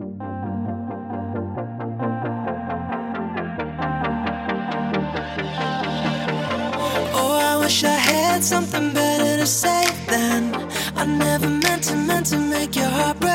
Oh, I wish I had something better to say than I never meant to meant to make your heart break.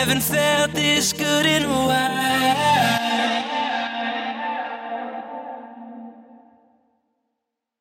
haven't felt this good in a while.